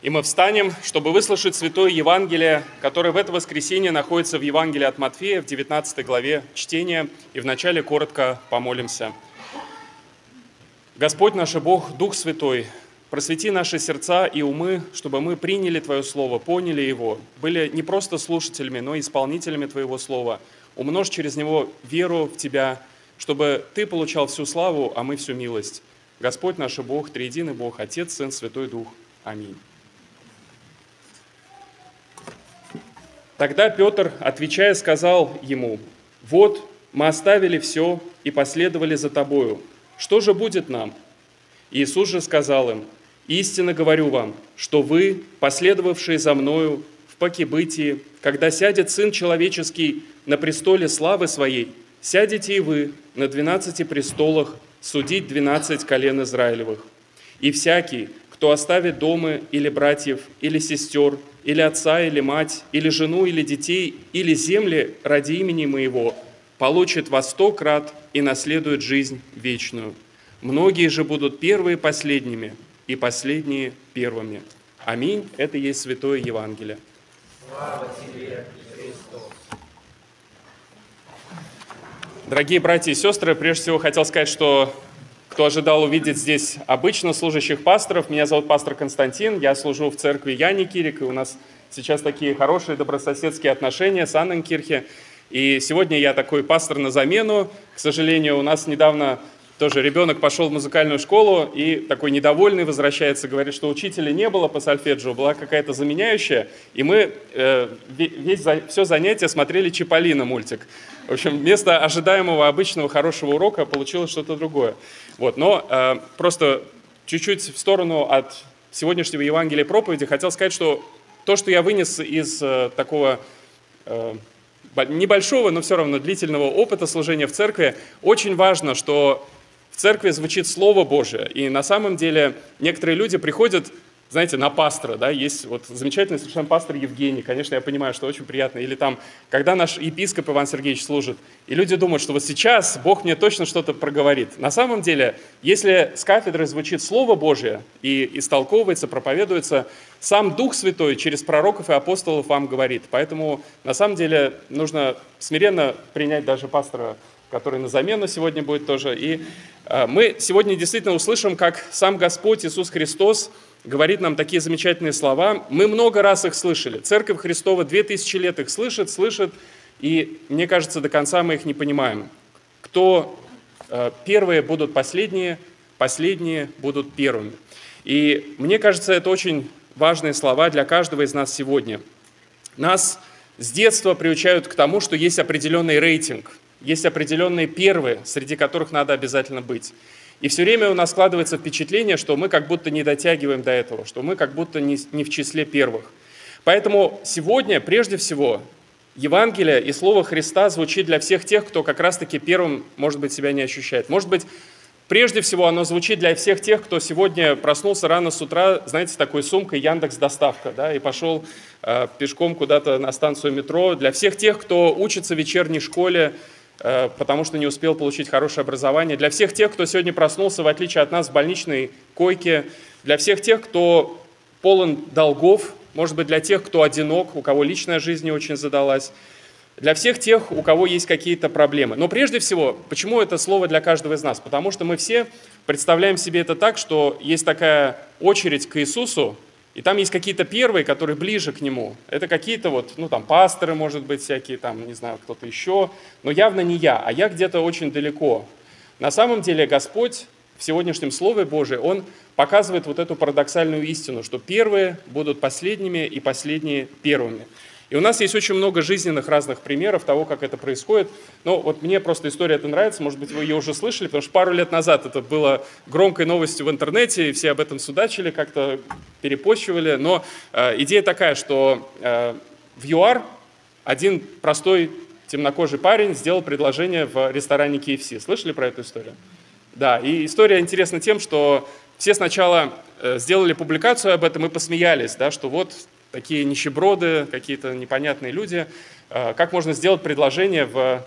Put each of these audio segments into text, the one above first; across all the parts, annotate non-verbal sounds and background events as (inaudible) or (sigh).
И мы встанем, чтобы выслушать Святое Евангелие, которое в это воскресенье находится в Евангелии от Матфея в 19 главе чтения. И вначале коротко помолимся. Господь наш Бог, Дух Святой, просвети наши сердца и умы, чтобы мы приняли Твое Слово, поняли его, были не просто слушателями, но и исполнителями Твоего Слова. Умножь через него веру в Тебя, чтобы Ты получал всю славу, а мы всю милость. Господь наш Бог, Триединый Бог, Отец, Сын, Святой Дух. Аминь. Тогда Петр, отвечая, сказал ему, «Вот мы оставили все и последовали за тобою. Что же будет нам?» Иисус же сказал им, «Истинно говорю вам, что вы, последовавшие за мною в покибытии, когда сядет Сын Человеческий на престоле славы Своей, сядете и вы на двенадцати престолах судить двенадцать колен Израилевых. И всякий, кто оставит дома или братьев, или сестер, или отца, или мать, или жену, или детей, или земли ради имени моего, получит во сто крат и наследует жизнь вечную. Многие же будут первые последними, и последние первыми. Аминь. Это и есть Святое Евангелие. Слава тебе, Христос. Дорогие братья и сестры, прежде всего хотел сказать, что кто ожидал увидеть здесь обычно служащих пасторов. Меня зовут пастор Константин, я служу в церкви Яни Кирик, и у нас сейчас такие хорошие добрососедские отношения с Анненкирхе. И сегодня я такой пастор на замену. К сожалению, у нас недавно тоже ребенок пошел в музыкальную школу и такой недовольный возвращается, говорит, что учителя не было по сольфеджио, была какая-то заменяющая, и мы э, весь, все занятие смотрели Чиполлино мультик. В общем, вместо ожидаемого обычного хорошего урока получилось что-то другое. Вот, но э, просто чуть-чуть в сторону от сегодняшнего Евангелия проповеди хотел сказать, что то, что я вынес из э, такого э, небольшого, но все равно длительного опыта служения в церкви, очень важно, что в церкви звучит Слово Божие. И на самом деле некоторые люди приходят, знаете, на пастора, да, есть вот замечательный совершенно пастор Евгений, конечно, я понимаю, что очень приятно, или там, когда наш епископ Иван Сергеевич служит, и люди думают, что вот сейчас Бог мне точно что-то проговорит. На самом деле, если с кафедры звучит Слово Божие и истолковывается, проповедуется, сам Дух Святой через пророков и апостолов вам говорит. Поэтому, на самом деле, нужно смиренно принять даже пастора который на замену сегодня будет тоже. И э, мы сегодня действительно услышим, как сам Господь Иисус Христос говорит нам такие замечательные слова. Мы много раз их слышали. Церковь Христова 2000 лет их слышит, слышит, и мне кажется, до конца мы их не понимаем. Кто э, первые будут последние, последние будут первыми. И мне кажется, это очень важные слова для каждого из нас сегодня. Нас с детства приучают к тому, что есть определенный рейтинг – есть определенные первые, среди которых надо обязательно быть. И все время у нас складывается впечатление, что мы как будто не дотягиваем до этого, что мы как будто не, не в числе первых. Поэтому сегодня, прежде всего, Евангелие и Слово Христа звучит для всех тех, кто как раз-таки первым, может быть, себя не ощущает. Может быть, прежде всего оно звучит для всех тех, кто сегодня проснулся рано с утра, знаете, с такой сумкой Яндекс Доставка, да, и пошел э, пешком куда-то на станцию метро. Для всех тех, кто учится в вечерней школе, потому что не успел получить хорошее образование. Для всех тех, кто сегодня проснулся, в отличие от нас, в больничной койке. Для всех тех, кто полон долгов. Может быть, для тех, кто одинок, у кого личная жизнь не очень задалась. Для всех тех, у кого есть какие-то проблемы. Но прежде всего, почему это слово для каждого из нас? Потому что мы все представляем себе это так, что есть такая очередь к Иисусу, и там есть какие-то первые, которые ближе к нему. Это какие-то вот, ну там пасторы, может быть, всякие, там, не знаю, кто-то еще. Но явно не я, а я где-то очень далеко. На самом деле Господь в сегодняшнем Слове Божьем, Он показывает вот эту парадоксальную истину, что первые будут последними и последние первыми. И у нас есть очень много жизненных разных примеров того, как это происходит. Но вот мне просто история эта нравится, может быть, вы ее уже слышали, потому что пару лет назад это было громкой новостью в интернете, и все об этом судачили, как-то перепощивали. Но э, идея такая, что э, в ЮАР один простой темнокожий парень сделал предложение в ресторане KFC. Слышали про эту историю? Да, и история интересна тем, что все сначала э, сделали публикацию об этом и посмеялись, да, что вот такие нищеброды, какие-то непонятные люди. А, как можно сделать предложение в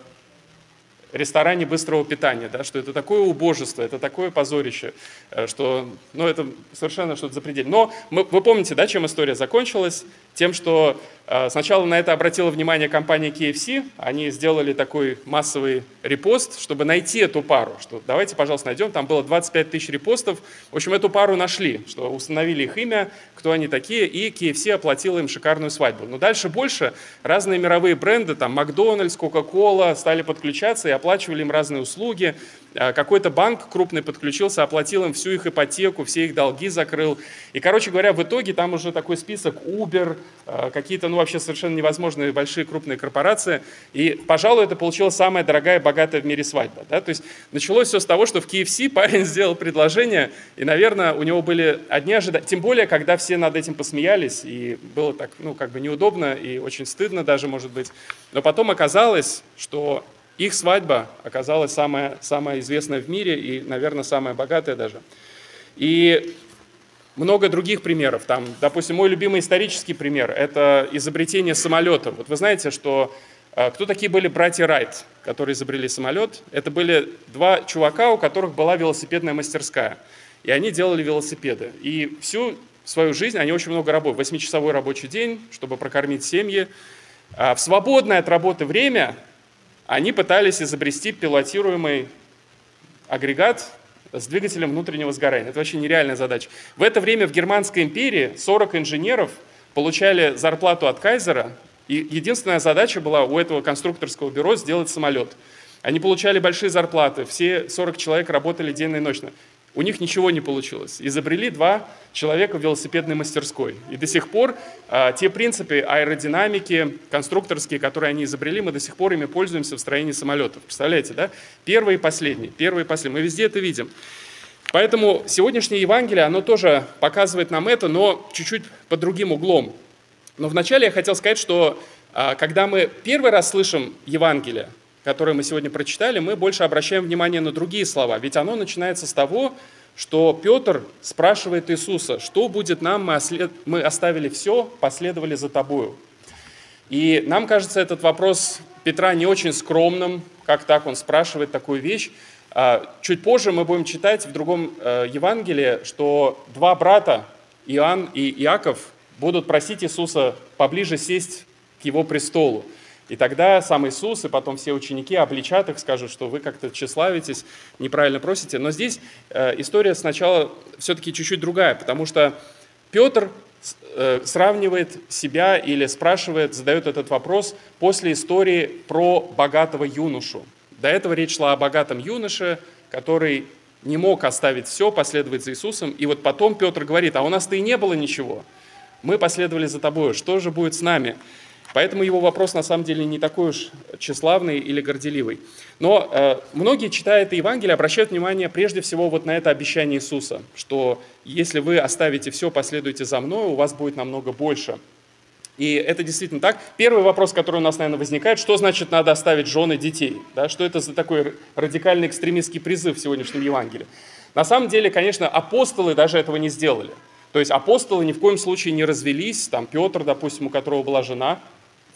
ресторане быстрого питания, да, что это такое убожество, это такое позорище, э, что ну, это совершенно что-то запредельное. Но мы, вы помните, да, чем история закончилась? Тем, что э, сначала на это обратила внимание компания KFC, они сделали такой массовый репост, чтобы найти эту пару, что давайте, пожалуйста, найдем, там было 25 тысяч репостов, в общем, эту пару нашли, что установили их имя, кто они такие, и KFC оплатила им шикарную свадьбу. Но дальше больше разные мировые бренды, там Макдональдс, Кока-Кола стали подключаться и оплачивали им разные услуги. А, какой-то банк крупный подключился, оплатил им всю их ипотеку, все их долги закрыл. И, короче говоря, в итоге там уже такой список Uber, а, какие-то, ну, вообще совершенно невозможные большие крупные корпорации. И, пожалуй, это получилась самая дорогая богатая в мире свадьба. Да? То есть началось все с того, что в KFC (laughs) парень сделал предложение, и, наверное, у него были одни ожидания. Тем более, когда все над этим посмеялись, и было так, ну, как бы неудобно и очень стыдно даже, может быть. Но потом оказалось, что их свадьба оказалась самая, самая известная в мире и, наверное, самая богатая даже. И много других примеров. Там, допустим, мой любимый исторический пример – это изобретение самолета. Вот вы знаете, что э, кто такие были братья Райт, которые изобрели самолет? Это были два чувака, у которых была велосипедная мастерская. И они делали велосипеды. И всю свою жизнь они очень много работали. Восьмичасовой рабочий день, чтобы прокормить семьи. А в свободное от работы время они пытались изобрести пилотируемый агрегат с двигателем внутреннего сгорания. Это вообще нереальная задача. В это время в Германской империи 40 инженеров получали зарплату от кайзера, и единственная задача была у этого конструкторского бюро сделать самолет. Они получали большие зарплаты, все 40 человек работали денно и ночно. У них ничего не получилось. Изобрели два человека в велосипедной мастерской. И до сих пор а, те принципы аэродинамики, конструкторские, которые они изобрели, мы до сих пор ими пользуемся в строении самолетов. Представляете, да? Первый и последний, первый и последний. Мы везде это видим. Поэтому сегодняшнее Евангелие, оно тоже показывает нам это, но чуть-чуть под другим углом. Но вначале я хотел сказать, что а, когда мы первый раз слышим Евангелие, которое мы сегодня прочитали, мы больше обращаем внимание на другие слова. Ведь оно начинается с того, что Петр спрашивает Иисуса, что будет нам, мы, ослед... мы оставили все, последовали за тобою. И нам кажется этот вопрос Петра не очень скромным, как так он спрашивает такую вещь. А, чуть позже мы будем читать в другом э, Евангелии, что два брата, Иоанн и Иаков, будут просить Иисуса поближе сесть к его престолу. И тогда сам Иисус и потом все ученики обличат их, скажут, что вы как-то тщеславитесь, неправильно просите. Но здесь э, история сначала все-таки чуть-чуть другая, потому что Петр э, сравнивает себя или спрашивает, задает этот вопрос после истории про богатого юношу. До этого речь шла о богатом юноше, который не мог оставить все, последовать за Иисусом. И вот потом Петр говорит, а у нас-то и не было ничего. Мы последовали за тобой, что же будет с нами? Поэтому его вопрос на самом деле не такой уж тщеславный или горделивый. Но э, многие, читая это Евангелие, обращают внимание прежде всего вот на это обещание Иисуса, что если вы оставите все, последуйте за мной, у вас будет намного больше. И это действительно так. Первый вопрос, который у нас, наверное, возникает, что значит надо оставить жены детей? Да? Что это за такой радикальный экстремистский призыв в сегодняшнем Евангелии? На самом деле, конечно, апостолы даже этого не сделали. То есть апостолы ни в коем случае не развелись, там Петр, допустим, у которого была жена,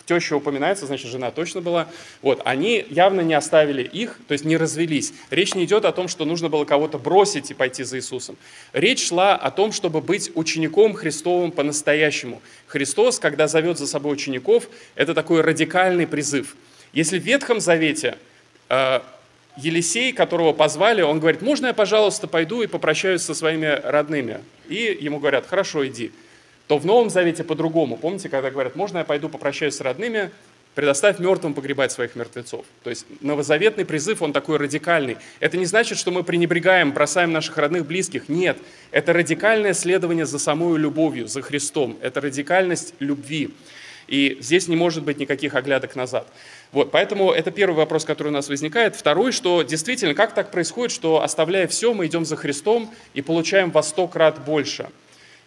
теща упоминается, значит, жена точно была. Вот, они явно не оставили их, то есть не развелись. Речь не идет о том, что нужно было кого-то бросить и пойти за Иисусом. Речь шла о том, чтобы быть учеником Христовым по-настоящему. Христос, когда зовет за собой учеников, это такой радикальный призыв. Если в Ветхом Завете э, Елисей, которого позвали, он говорит, можно я, пожалуйста, пойду и попрощаюсь со своими родными? И ему говорят, хорошо, иди то в Новом Завете по-другому. Помните, когда говорят, можно я пойду попрощаюсь с родными, предоставь мертвым погребать своих мертвецов. То есть новозаветный призыв, он такой радикальный. Это не значит, что мы пренебрегаем, бросаем наших родных, близких. Нет, это радикальное следование за самой любовью, за Христом. Это радикальность любви. И здесь не может быть никаких оглядок назад. Вот, поэтому это первый вопрос, который у нас возникает. Второй, что действительно, как так происходит, что оставляя все, мы идем за Христом и получаем во сто крат больше –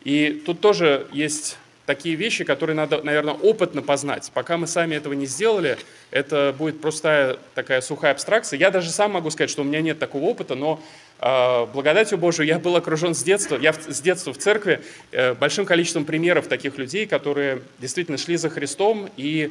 и тут тоже есть такие вещи, которые надо, наверное, опытно познать. Пока мы сами этого не сделали, это будет простая такая сухая абстракция. Я даже сам могу сказать, что у меня нет такого опыта, но э, благодатью Божию я был окружен с детства, я в, с детства в церкви э, большим количеством примеров таких людей, которые действительно шли за Христом и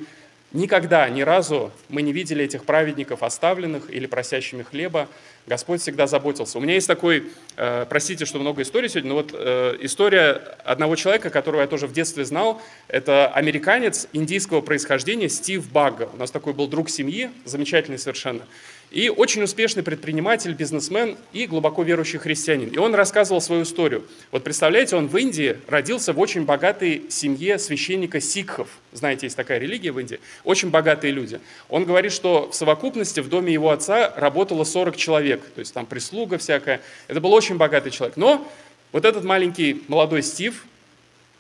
Никогда, ни разу мы не видели этих праведников оставленных или просящими хлеба. Господь всегда заботился. У меня есть такой, э, простите, что много историй сегодня, но вот э, история одного человека, которого я тоже в детстве знал. Это американец индийского происхождения Стив Багга. У нас такой был друг семьи, замечательный совершенно. И очень успешный предприниматель, бизнесмен и глубоко верующий христианин. И он рассказывал свою историю. Вот представляете, он в Индии родился в очень богатой семье священника сикхов. Знаете, есть такая религия в Индии. Очень богатые люди. Он говорит, что в совокупности в доме его отца работало 40 человек. То есть там прислуга всякая. Это был очень богатый человек. Но вот этот маленький молодой Стив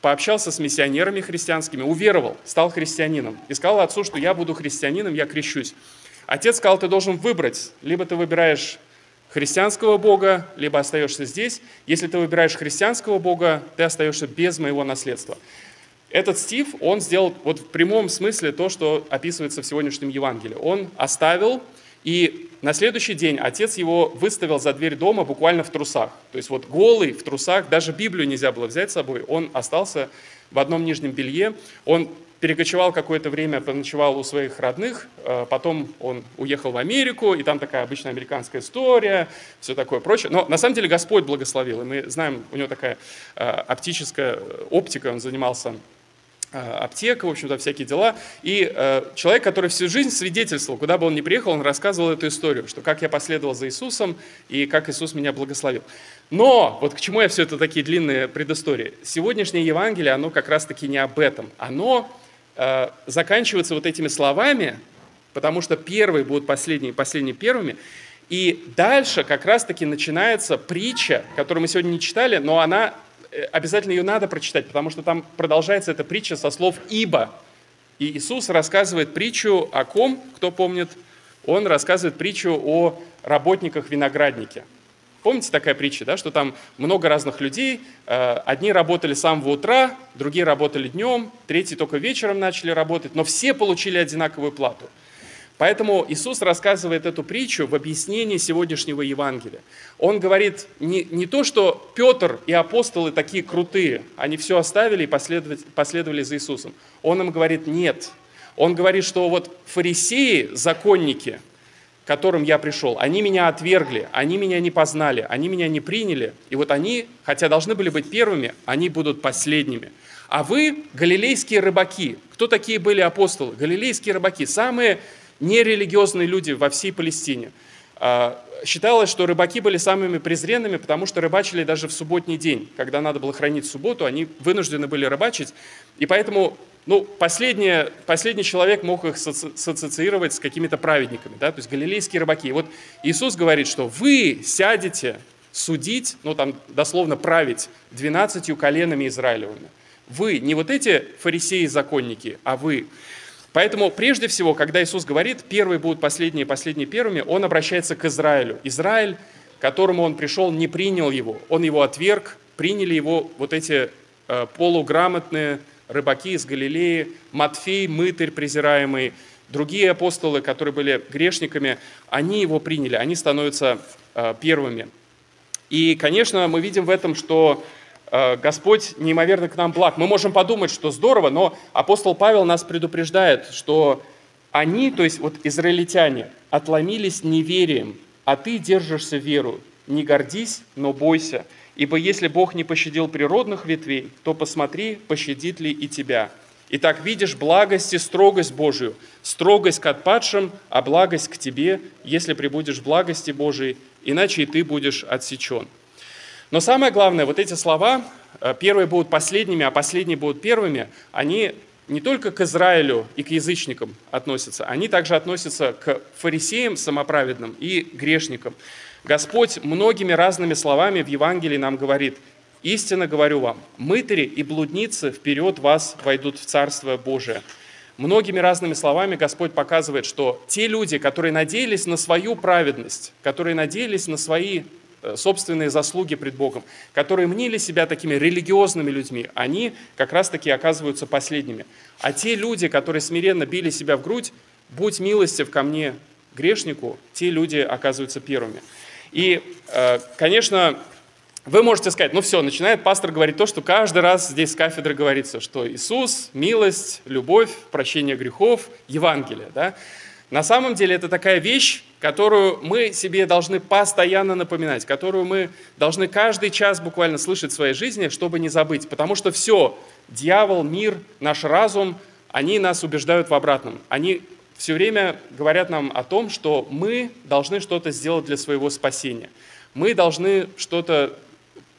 пообщался с миссионерами христианскими, уверовал, стал христианином. И сказал отцу, что я буду христианином, я крещусь. Отец сказал, ты должен выбрать, либо ты выбираешь христианского Бога, либо остаешься здесь. Если ты выбираешь христианского Бога, ты остаешься без моего наследства. Этот Стив, он сделал вот в прямом смысле то, что описывается в сегодняшнем Евангелии. Он оставил, и на следующий день отец его выставил за дверь дома буквально в трусах. То есть вот голый, в трусах, даже Библию нельзя было взять с собой. Он остался в одном нижнем белье. Он перекочевал какое-то время, поночевал у своих родных, э, потом он уехал в Америку, и там такая обычная американская история, все такое прочее. Но на самом деле Господь благословил, и мы знаем, у него такая э, оптическая оптика, он занимался э, аптека, в общем-то, всякие дела. И э, человек, который всю жизнь свидетельствовал, куда бы он ни приехал, он рассказывал эту историю, что как я последовал за Иисусом и как Иисус меня благословил. Но, вот к чему я все это такие длинные предыстории. Сегодняшнее Евангелие, оно как раз-таки не об этом. Оно Э, заканчиваться вот этими словами, потому что первые будут последние, последние первыми. И дальше как раз-таки начинается притча, которую мы сегодня не читали, но она, э, обязательно ее надо прочитать, потому что там продолжается эта притча со слов «ибо». И Иисус рассказывает притчу о ком, кто помнит? Он рассказывает притчу о работниках винограднике – Помните такая притча, да, что там много разных людей, э, одни работали с самого утра, другие работали днем, третьи только вечером начали работать, но все получили одинаковую плату. Поэтому Иисус рассказывает эту притчу в объяснении сегодняшнего Евангелия. Он говорит не, не то, что Петр и апостолы такие крутые, они все оставили и последовали, за Иисусом. Он им говорит нет. Он говорит, что вот фарисеи, законники – которым я пришел, они меня отвергли, они меня не познали, они меня не приняли. И вот они, хотя должны были быть первыми, они будут последними. А вы галилейские рыбаки. Кто такие были апостолы? Галилейские рыбаки, самые нерелигиозные люди во всей Палестине. А, считалось, что рыбаки были самыми презренными, потому что рыбачили даже в субботний день. Когда надо было хранить субботу, они вынуждены были рыбачить. И поэтому ну, последний, последний человек мог их сассоциировать с какими-то праведниками, да, то есть галилейские рыбаки. Вот Иисус говорит, что вы сядете судить, ну там дословно править двенадцатью коленами Израилевыми. Вы, не вот эти фарисеи-законники, а вы. Поэтому прежде всего, когда Иисус говорит, первые будут последние, последние первыми, Он обращается к Израилю. Израиль, к которому Он пришел, не принял Его. Он Его отверг, приняли Его вот эти э, полуграмотные рыбаки из Галилеи, Матфей, мытарь презираемый, другие апостолы, которые были грешниками, они его приняли, они становятся э, первыми. И, конечно, мы видим в этом, что э, Господь неимоверно к нам благ. Мы можем подумать, что здорово, но апостол Павел нас предупреждает, что они, то есть вот израильтяне, отломились неверием, а ты держишься веру. Не гордись, но бойся. Ибо если Бог не пощадил природных ветвей, то посмотри, пощадит ли и тебя. Итак, видишь благость и строгость Божию, строгость к отпадшим, а благость к тебе, если прибудешь в благости Божией, иначе и ты будешь отсечен. Но самое главное, вот эти слова, э, первые будут последними, а последние будут первыми, они не только к Израилю и к язычникам относятся, они также относятся к фарисеям самоправедным и грешникам. Господь многими разными словами в Евангелии нам говорит, «Истинно говорю вам, мытари и блудницы вперед вас войдут в Царство Божие». Многими разными словами Господь показывает, что те люди, которые надеялись на свою праведность, которые надеялись на свои собственные заслуги пред Богом, которые мнили себя такими религиозными людьми, они как раз-таки оказываются последними. А те люди, которые смиренно били себя в грудь, будь милостив ко мне, грешнику, те люди оказываются первыми. И, э, конечно, вы можете сказать, ну все, начинает пастор говорить то, что каждый раз здесь с кафедры говорится, что Иисус, милость, любовь, прощение грехов, Евангелие. Да? На самом деле это такая вещь, которую мы себе должны постоянно напоминать, которую мы должны каждый час буквально слышать в своей жизни, чтобы не забыть. Потому что все, дьявол, мир, наш разум, они нас убеждают в обратном. Они все время говорят нам о том, что мы должны что-то сделать для своего спасения. Мы должны что-то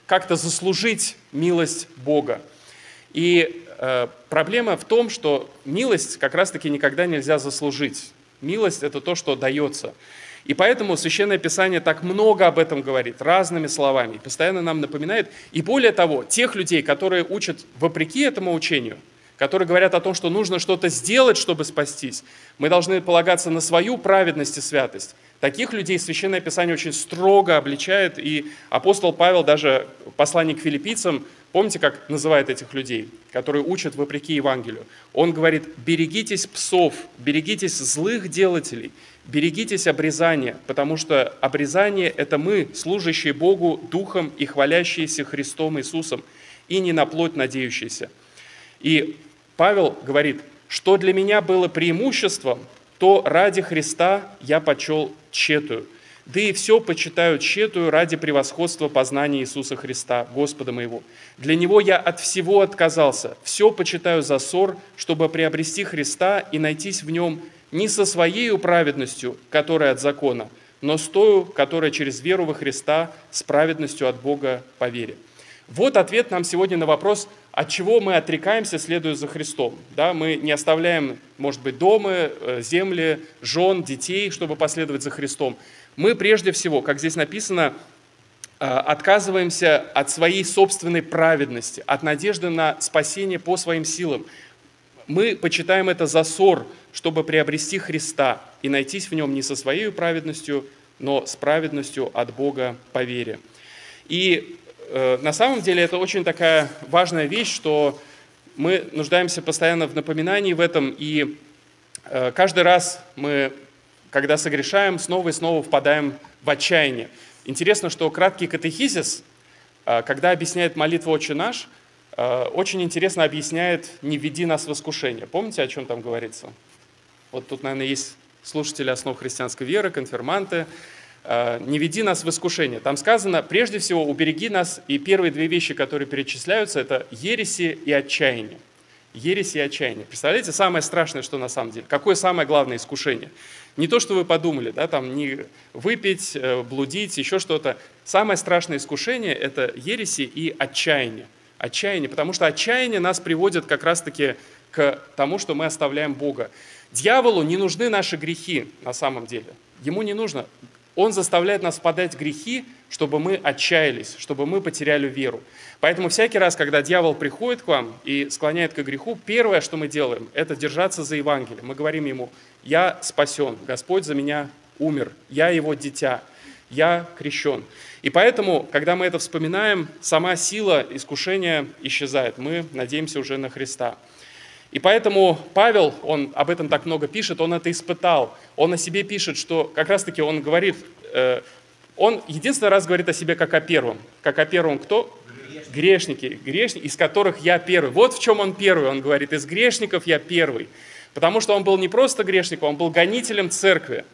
как-то заслужить милость Бога. И э, проблема в том, что милость как раз-таки никогда нельзя заслужить. Милость – это то, что дается. И поэтому Священное Писание так много об этом говорит, разными словами, и постоянно нам напоминает. И более того, тех людей, которые учат вопреки этому учению, которые говорят о том, что нужно что-то сделать, чтобы спастись, мы должны полагаться на свою праведность и святость. Таких людей Священное Писание очень строго обличает, и апостол Павел даже послание к филиппийцам, помните, как называет этих людей, которые учат вопреки Евангелию? Он говорит, берегитесь псов, берегитесь злых делателей, берегитесь обрезания, потому что обрезание – это мы, служащие Богу Духом и хвалящиеся Христом Иисусом, и не на плоть надеющиеся. И Павел говорит, что для меня было преимуществом, то ради Христа я почел тщетую. Да и все почитаю тщетую ради превосходства познания Иисуса Христа, Господа моего. Для Него я от всего отказался, все почитаю за ссор, чтобы приобрести Христа и найтись в Нем не со своей праведностью, которая от закона, но с той, которая через веру во Христа с праведностью от Бога по вере. Вот ответ нам сегодня на вопрос, от чего мы отрекаемся, следуя за Христом. Да, мы не оставляем, может быть, дома, э, земли, жен, детей, чтобы последовать за Христом. Мы прежде всего, как здесь написано, э, отказываемся от своей собственной праведности, от надежды на спасение по своим силам. Мы почитаем это за ссор, чтобы приобрести Христа и найтись в нем не со своей праведностью, но с праведностью от Бога по вере. И Э, на самом деле это очень такая важная вещь, что мы нуждаемся постоянно в напоминании в этом, и э, каждый раз мы, когда согрешаем, снова и снова впадаем в отчаяние. Интересно, что краткий катехизис, э, когда объясняет молитву «Отче наш», очень интересно объясняет «Не веди нас в искушение». Помните, о чем там говорится? Вот тут, наверное, есть слушатели основ христианской веры, конфирманты – Э, не веди нас в искушение. Там сказано, прежде всего, убереги нас, и первые две вещи, которые перечисляются, это ереси и отчаяние. Ереси и отчаяние. Представляете, самое страшное, что на самом деле? Какое самое главное искушение? Не то, что вы подумали, да, там не выпить, э, блудить, еще что-то. Самое страшное искушение – это ереси и отчаяние. Отчаяние, потому что отчаяние нас приводит как раз-таки к тому, что мы оставляем Бога. Дьяволу не нужны наши грехи на самом деле. Ему не нужно. Он заставляет нас впадать в грехи, чтобы мы отчаялись, чтобы мы потеряли веру. Поэтому всякий раз, когда дьявол приходит к вам и склоняет к греху, первое, что мы делаем, это держаться за Евангелие. Мы говорим ему, я спасен, Господь за меня умер, я его дитя, я крещен. И поэтому, когда мы это вспоминаем, сама сила искушения исчезает. Мы надеемся уже на Христа. И поэтому Павел, он об этом так много пишет, он это испытал. Он о себе пишет, что как раз-таки он говорит, э, он единственный раз говорит о себе как о первом. Как о первом кто? Грешники. Грешники, из которых я первый. Вот в чем он первый. Он говорит, из грешников я первый. Потому что он был не просто грешником, он был гонителем церкви.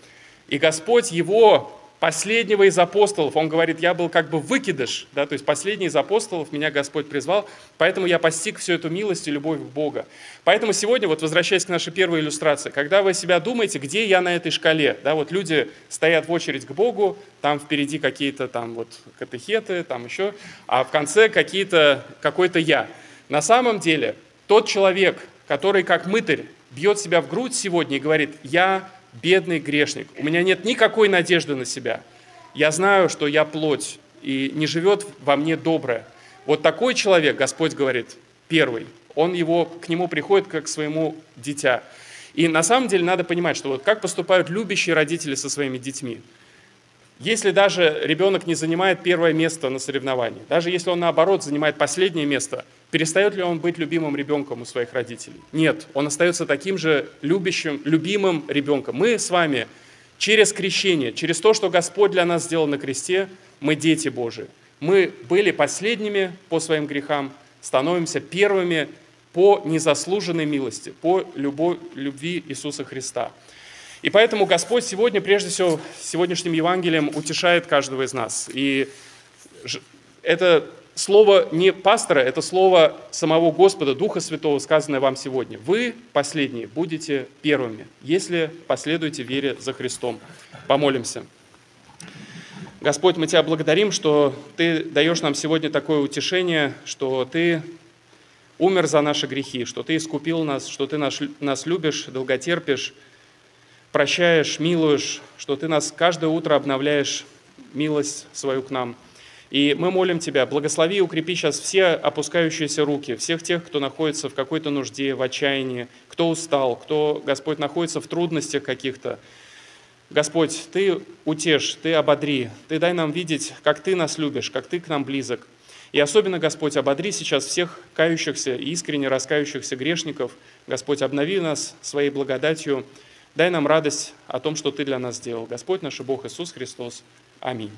И Господь его последнего из апостолов. Он говорит, я был как бы выкидыш, да, то есть последний из апостолов меня Господь призвал, поэтому я постиг всю эту милость и любовь Бога. Поэтому сегодня, вот возвращаясь к нашей первой иллюстрации, когда вы себя думаете, где я на этой шкале, да, вот люди стоят в очередь к Богу, там впереди какие-то там вот катехеты, там еще, а в конце какие-то, какой-то я. На самом деле, тот человек, который как мытарь бьет себя в грудь сегодня и говорит, я бедный грешник, у меня нет никакой надежды на себя. Я знаю, что я плоть, и не живет во мне доброе. Вот такой человек, Господь говорит, первый, он его, к нему приходит как к своему дитя. И на самом деле надо понимать, что вот как поступают любящие родители со своими детьми – если даже ребенок не занимает первое место на соревновании, даже если он наоборот занимает последнее место, перестает ли он быть любимым ребенком у своих родителей? Нет, он остается таким же любящим, любимым ребенком. Мы с вами через крещение, через то, что Господь для нас сделал на кресте, мы дети Божии. Мы были последними по своим грехам, становимся первыми по незаслуженной милости, по любви Иисуса Христа. И поэтому Господь сегодня, прежде всего, сегодняшним Евангелием утешает каждого из нас. И это слово не пастора, это слово самого Господа, Духа Святого, сказанное вам сегодня. Вы, последние, будете первыми, если последуете вере за Христом. Помолимся. Господь, мы Тебя благодарим, что Ты даешь нам сегодня такое утешение, что Ты умер за наши грехи, что Ты искупил нас, что Ты нас, любишь, долготерпишь, прощаешь, милуешь, что Ты нас каждое утро обновляешь милость свою к нам. И мы молим Тебя, благослови и укрепи сейчас все опускающиеся руки, всех тех, кто находится в какой-то нужде, в отчаянии, кто устал, кто, Господь, находится в трудностях каких-то. Господь, Ты утешь, Ты ободри, Ты дай нам видеть, как Ты нас любишь, как Ты к нам близок. И особенно, Господь, ободри сейчас всех кающихся, искренне раскающихся грешников. Господь, обнови нас своей благодатью. Дай нам радость о том, что Ты для нас сделал. Господь наш Бог Иисус Христос. Аминь.